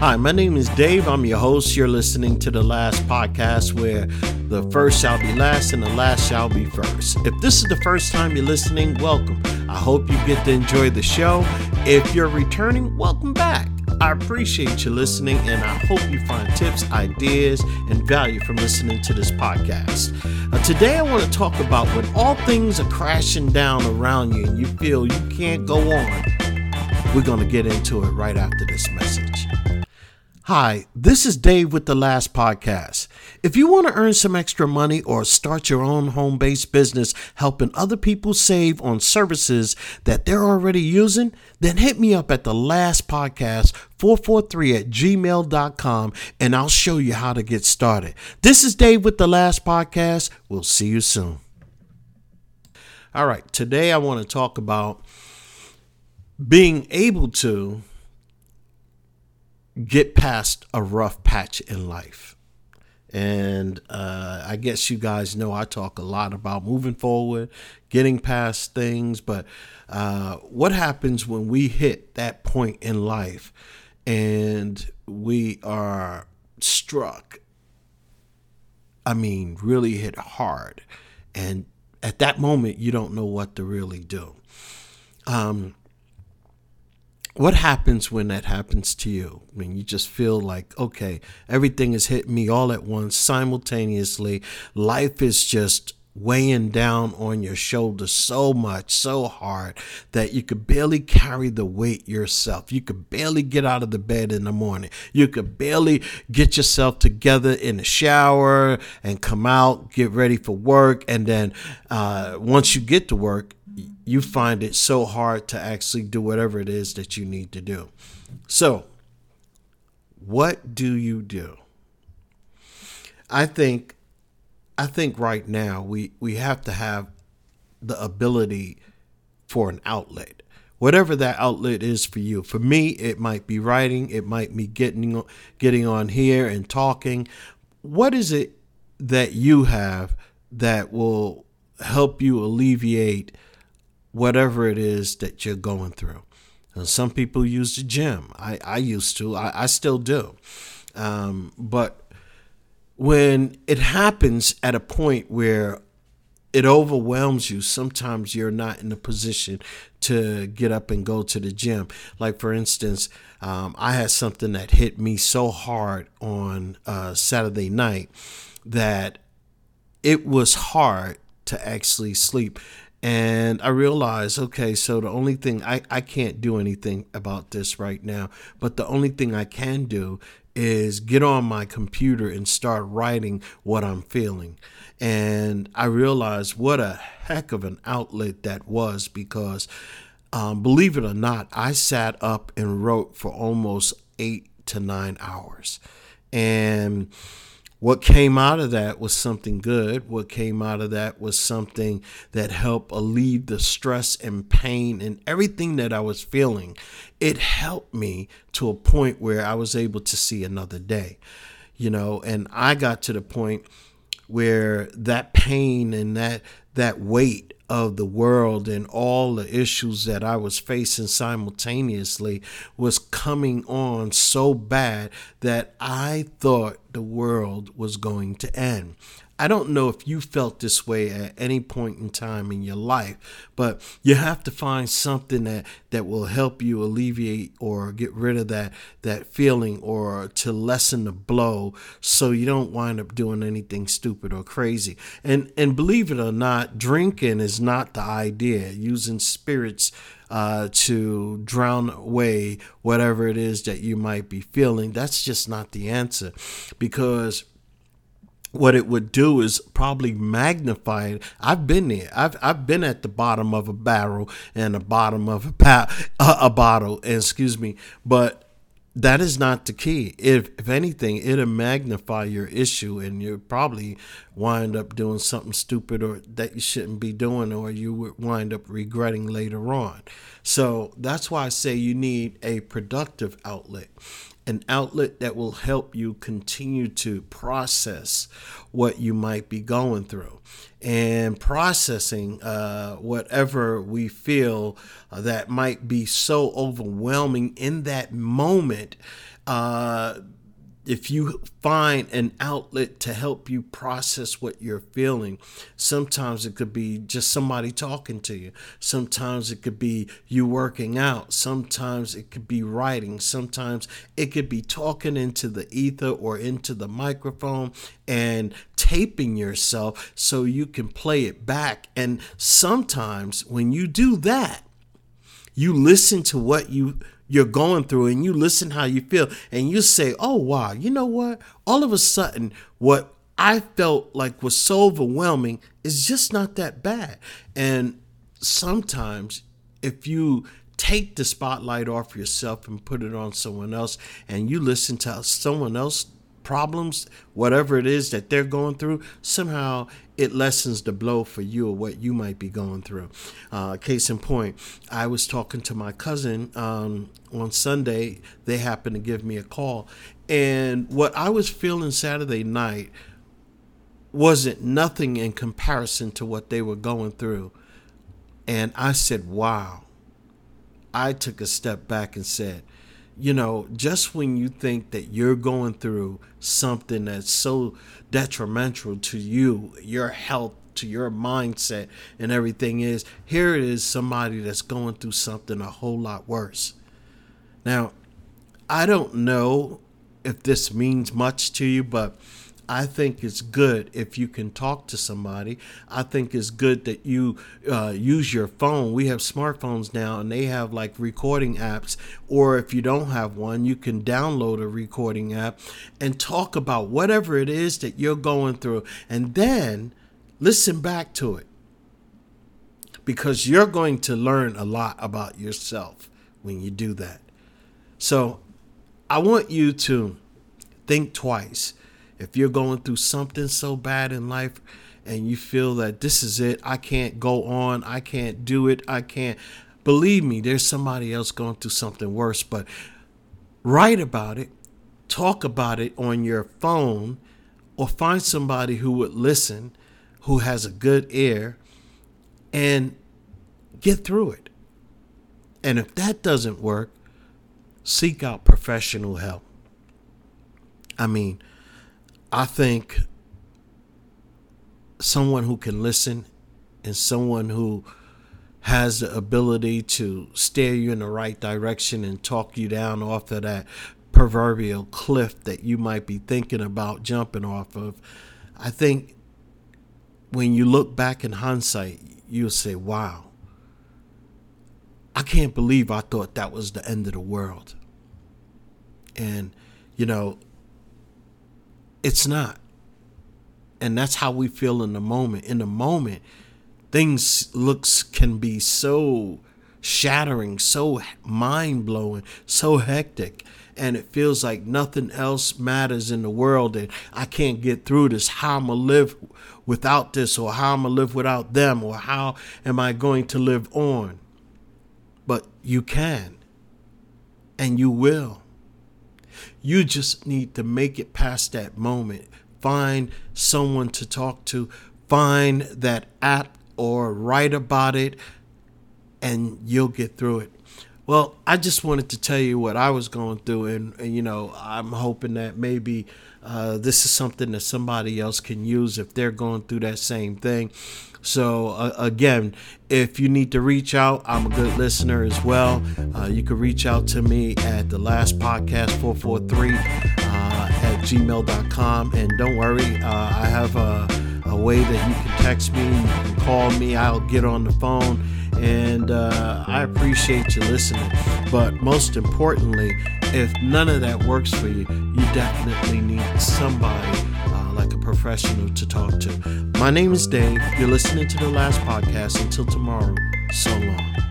Hi, my name is Dave. I'm your host. You're listening to the last podcast where the first shall be last and the last shall be first. If this is the first time you're listening, welcome. I hope you get to enjoy the show. If you're returning, welcome back. I appreciate you listening and I hope you find tips, ideas, and value from listening to this podcast. Uh, today, I want to talk about when all things are crashing down around you and you feel you can't go on. We're going to get into it right after this message. Hi, this is Dave with the last podcast. If you want to earn some extra money or start your own home based business helping other people save on services that they're already using, then hit me up at the last podcast 443 at gmail.com and I'll show you how to get started. This is Dave with the last podcast. We'll see you soon. All right, today I want to talk about being able to get past a rough patch in life. And uh, I guess you guys know I talk a lot about moving forward, getting past things. But uh, what happens when we hit that point in life and we are struck? I mean, really hit hard. And at that moment, you don't know what to really do. Um, what happens when that happens to you? Mean, you just feel like, okay, everything is hitting me all at once, simultaneously. Life is just weighing down on your shoulders so much, so hard that you could barely carry the weight yourself. You could barely get out of the bed in the morning. You could barely get yourself together in the shower and come out, get ready for work. And then uh, once you get to work, you find it so hard to actually do whatever it is that you need to do. So, what do you do? I think I think right now we we have to have the ability for an outlet. Whatever that outlet is for you. For me, it might be writing, it might be getting getting on here and talking. What is it that you have that will help you alleviate whatever it is that you're going through. And some people use the gym. I, I used to, I, I still do. Um, but when it happens at a point where it overwhelms you, sometimes you're not in a position to get up and go to the gym. Like, for instance, um, I had something that hit me so hard on uh, Saturday night that it was hard to actually sleep and I realized, okay, so the only thing I, I can't do anything about this right now, but the only thing I can do is get on my computer and start writing what I'm feeling. And I realized what a heck of an outlet that was because, um, believe it or not, I sat up and wrote for almost eight to nine hours. And what came out of that was something good. What came out of that was something that helped alleviate the stress and pain and everything that I was feeling. It helped me to a point where I was able to see another day, you know, and I got to the point where that pain and that that weight of the world and all the issues that I was facing simultaneously was coming on so bad that I thought the world was going to end. I don't know if you felt this way at any point in time in your life, but you have to find something that, that will help you alleviate or get rid of that that feeling or to lessen the blow so you don't wind up doing anything stupid or crazy. And and believe it or not, drinking is not the idea. Using spirits uh, to drown away whatever it is that you might be feeling. That's just not the answer because what it would do is probably magnify it. I've been there. I've I've been at the bottom of a barrel and the bottom of a pa- a bottle. Excuse me, but that is not the key. If if anything, it'll magnify your issue, and you probably wind up doing something stupid or that you shouldn't be doing, or you would wind up regretting later on. So that's why I say you need a productive outlet an outlet that will help you continue to process what you might be going through. And processing uh, whatever we feel uh, that might be so overwhelming in that moment uh, if you find an outlet to help you process what you're feeling, sometimes it could be just somebody talking to you. Sometimes it could be you working out. Sometimes it could be writing. Sometimes it could be talking into the ether or into the microphone and taping yourself so you can play it back. And sometimes when you do that, you listen to what you you're going through and you listen how you feel and you say, "Oh wow, you know what? All of a sudden what I felt like was so overwhelming is just not that bad." And sometimes if you take the spotlight off yourself and put it on someone else and you listen to someone else problems, whatever it is that they're going through, somehow it lessens the blow for you or what you might be going through. Uh, case in point, I was talking to my cousin um, on Sunday. They happened to give me a call. And what I was feeling Saturday night wasn't nothing in comparison to what they were going through. And I said, wow. I took a step back and said, you know, just when you think that you're going through something that's so detrimental to you, your health, to your mindset, and everything is, here it is somebody that's going through something a whole lot worse. Now, I don't know if this means much to you, but I think it's good if you can talk to somebody. I think it's good that you uh, use your phone. We have smartphones now, and they have like recording apps. Or if you don't have one, you can download a recording app and talk about whatever it is that you're going through, and then listen back to it because you're going to learn a lot about yourself when you do that. So I want you to think twice if you're going through something so bad in life and you feel that this is it, I can't go on, I can't do it, I can't. Believe me, there's somebody else going through something worse, but write about it, talk about it on your phone, or find somebody who would listen, who has a good ear, and get through it. And if that doesn't work, seek out professional help. I mean, I think someone who can listen and someone who has the ability to steer you in the right direction and talk you down off of that proverbial cliff that you might be thinking about jumping off of. I think when you look back in hindsight, you'll say, wow, I can't believe I thought that was the end of the world. And, you know, it's not. And that's how we feel in the moment. In the moment, things looks can be so shattering, so mind blowing, so hectic. And it feels like nothing else matters in the world and I can't get through this. How am I going to live without this or how am I going to live without them or how am I going to live on? But you can and you will. You just need to make it past that moment. Find someone to talk to, find that app or write about it, and you'll get through it. Well, I just wanted to tell you what I was going through, and, and you know, I'm hoping that maybe uh, this is something that somebody else can use if they're going through that same thing. So, uh, again, if you need to reach out, I'm a good listener as well. Uh, you can reach out to me at the last podcast 443 uh, at gmail.com. And don't worry, uh, I have a, a, way that you can text me, you can call me, I'll get on the phone. And uh, I appreciate you listening. But most importantly, if none of that works for you, you definitely need somebody uh, like a professional to talk to. My name is Dave. You're listening to the last podcast. Until tomorrow, so long.